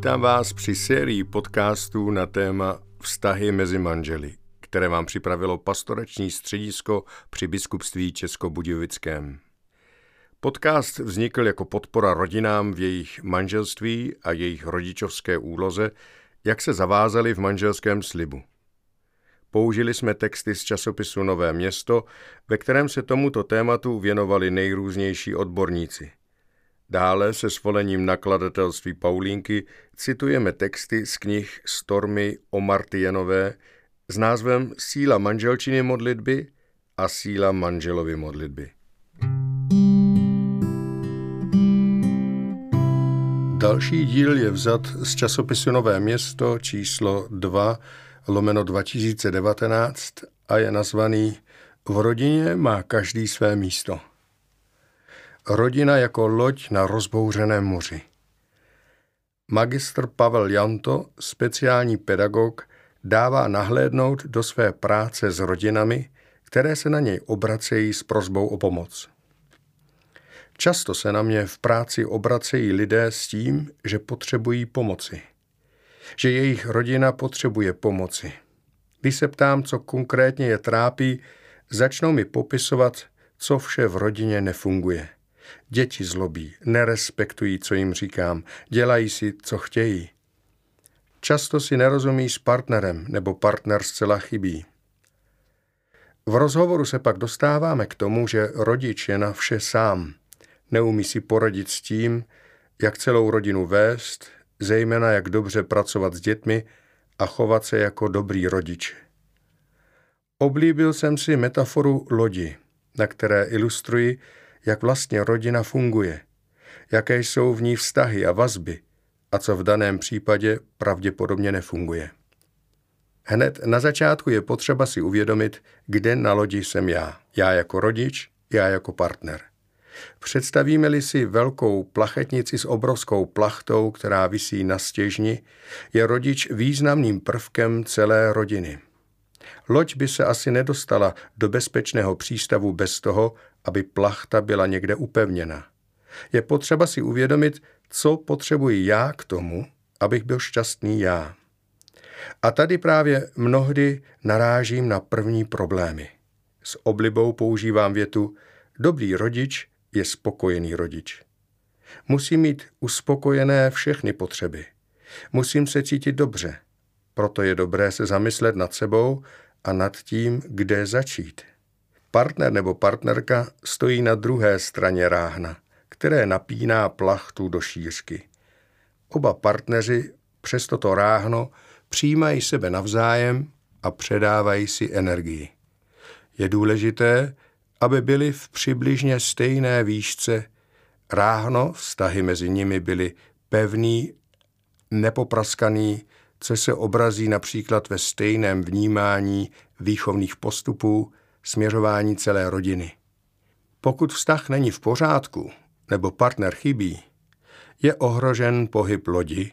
Vítám vás při sérii podcastů na téma Vztahy mezi manželi, které vám připravilo pastorační středisko při biskupství Českobudějovickém. Podcast vznikl jako podpora rodinám v jejich manželství a jejich rodičovské úloze, jak se zavázali v manželském slibu. Použili jsme texty z časopisu Nové město, ve kterém se tomuto tématu věnovali nejrůznější odborníci – Dále se svolením nakladatelství Paulínky citujeme texty z knih Stormy o Martijenové s názvem Síla manželčiny modlitby a Síla manželovy modlitby. Další díl je vzat z časopisu Nové město číslo 2 lomeno 2019 a je nazvaný V rodině má každý své místo. Rodina jako loď na rozbouřeném moři. Magistr Pavel Janto, speciální pedagog, dává nahlédnout do své práce s rodinami, které se na něj obracejí s prozbou o pomoc. Často se na mě v práci obracejí lidé s tím, že potřebují pomoci. Že jejich rodina potřebuje pomoci. Když se ptám, co konkrétně je trápí, začnou mi popisovat, co vše v rodině nefunguje – Děti zlobí, nerespektují, co jim říkám, dělají si, co chtějí. Často si nerozumí s partnerem nebo partner zcela chybí. V rozhovoru se pak dostáváme k tomu, že rodič je na vše sám. Neumí si poradit s tím, jak celou rodinu vést, zejména jak dobře pracovat s dětmi a chovat se jako dobrý rodič. Oblíbil jsem si metaforu lodi, na které ilustruji, jak vlastně rodina funguje, jaké jsou v ní vztahy a vazby a co v daném případě pravděpodobně nefunguje. Hned na začátku je potřeba si uvědomit, kde na lodi jsem já. Já jako rodič, já jako partner. Představíme-li si velkou plachetnici s obrovskou plachtou, která visí na stěžni, je rodič významným prvkem celé rodiny. Loď by se asi nedostala do bezpečného přístavu bez toho, aby plachta byla někde upevněna. Je potřeba si uvědomit, co potřebuji já k tomu, abych byl šťastný já. A tady právě mnohdy narážím na první problémy. S oblibou používám větu Dobrý rodič je spokojený rodič. Musím mít uspokojené všechny potřeby. Musím se cítit dobře. Proto je dobré se zamyslet nad sebou a nad tím, kde začít. Partner nebo partnerka stojí na druhé straně ráhna, které napíná plachtu do šířky. Oba partneři přes toto ráhno přijímají sebe navzájem a předávají si energii. Je důležité, aby byli v přibližně stejné výšce. Ráhno, vztahy mezi nimi byly pevný, nepopraskaný, co se obrazí například ve stejném vnímání výchovných postupů, směřování celé rodiny. Pokud vztah není v pořádku nebo partner chybí, je ohrožen pohyb lodi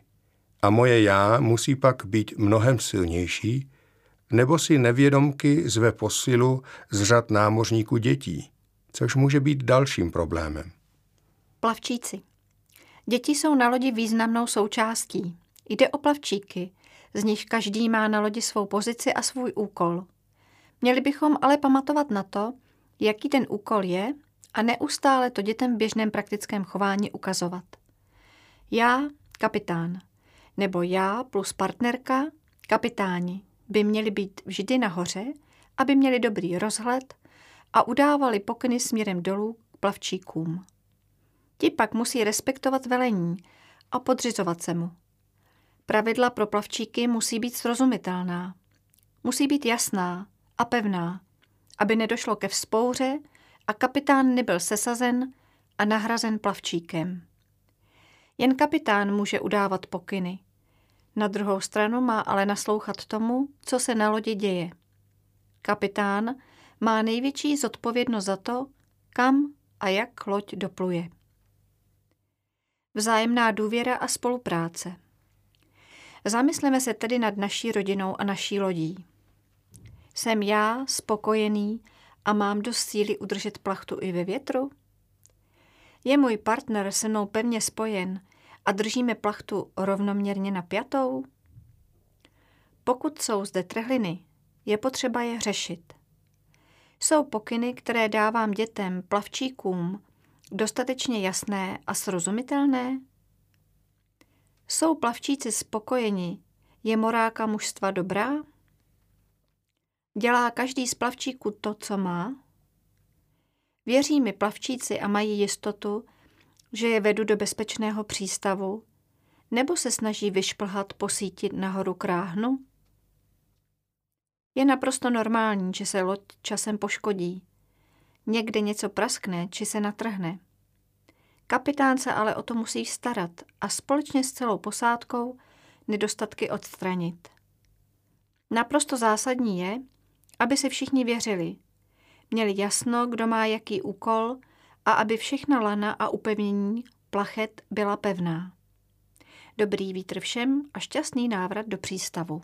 a moje já musí pak být mnohem silnější, nebo si nevědomky zve posilu z řad námořníků dětí, což může být dalším problémem. Plavčíci. Děti jsou na lodi významnou součástí. Jde o plavčíky, z nich každý má na lodi svou pozici a svůj úkol – Měli bychom ale pamatovat na to, jaký ten úkol je a neustále to dětem v běžném praktickém chování ukazovat. Já, kapitán, nebo já plus partnerka, kapitáni, by měli být vždy nahoře, aby měli dobrý rozhled a udávali pokyny směrem dolů k plavčíkům. Ti pak musí respektovat velení a podřizovat se mu. Pravidla pro plavčíky musí být srozumitelná. Musí být jasná, a pevná, aby nedošlo ke vzpouře a kapitán nebyl sesazen a nahrazen plavčíkem. Jen kapitán může udávat pokyny. Na druhou stranu má ale naslouchat tomu, co se na lodi děje. Kapitán má největší zodpovědnost za to, kam a jak loď dopluje. Vzájemná důvěra a spolupráce. Zamysleme se tedy nad naší rodinou a naší lodí. Jsem já spokojený a mám dost síly udržet plachtu i ve větru? Je můj partner se mnou pevně spojen a držíme plachtu rovnoměrně napjatou? Pokud jsou zde trhliny, je potřeba je řešit. Jsou pokyny, které dávám dětem, plavčíkům, dostatečně jasné a srozumitelné? Jsou plavčíci spokojeni? Je moráka mužstva dobrá? Dělá každý z plavčíků to, co má? Věří mi plavčíci a mají jistotu, že je vedu do bezpečného přístavu, nebo se snaží vyšplhat po síti nahoru kráhnu? Je naprosto normální, že se loď časem poškodí. Někde něco praskne či se natrhne. Kapitán se ale o to musí starat a společně s celou posádkou nedostatky odstranit. Naprosto zásadní je, aby si všichni věřili. Měli jasno, kdo má jaký úkol a aby všechna lana a upevnění plachet byla pevná. Dobrý vítr všem a šťastný návrat do přístavu.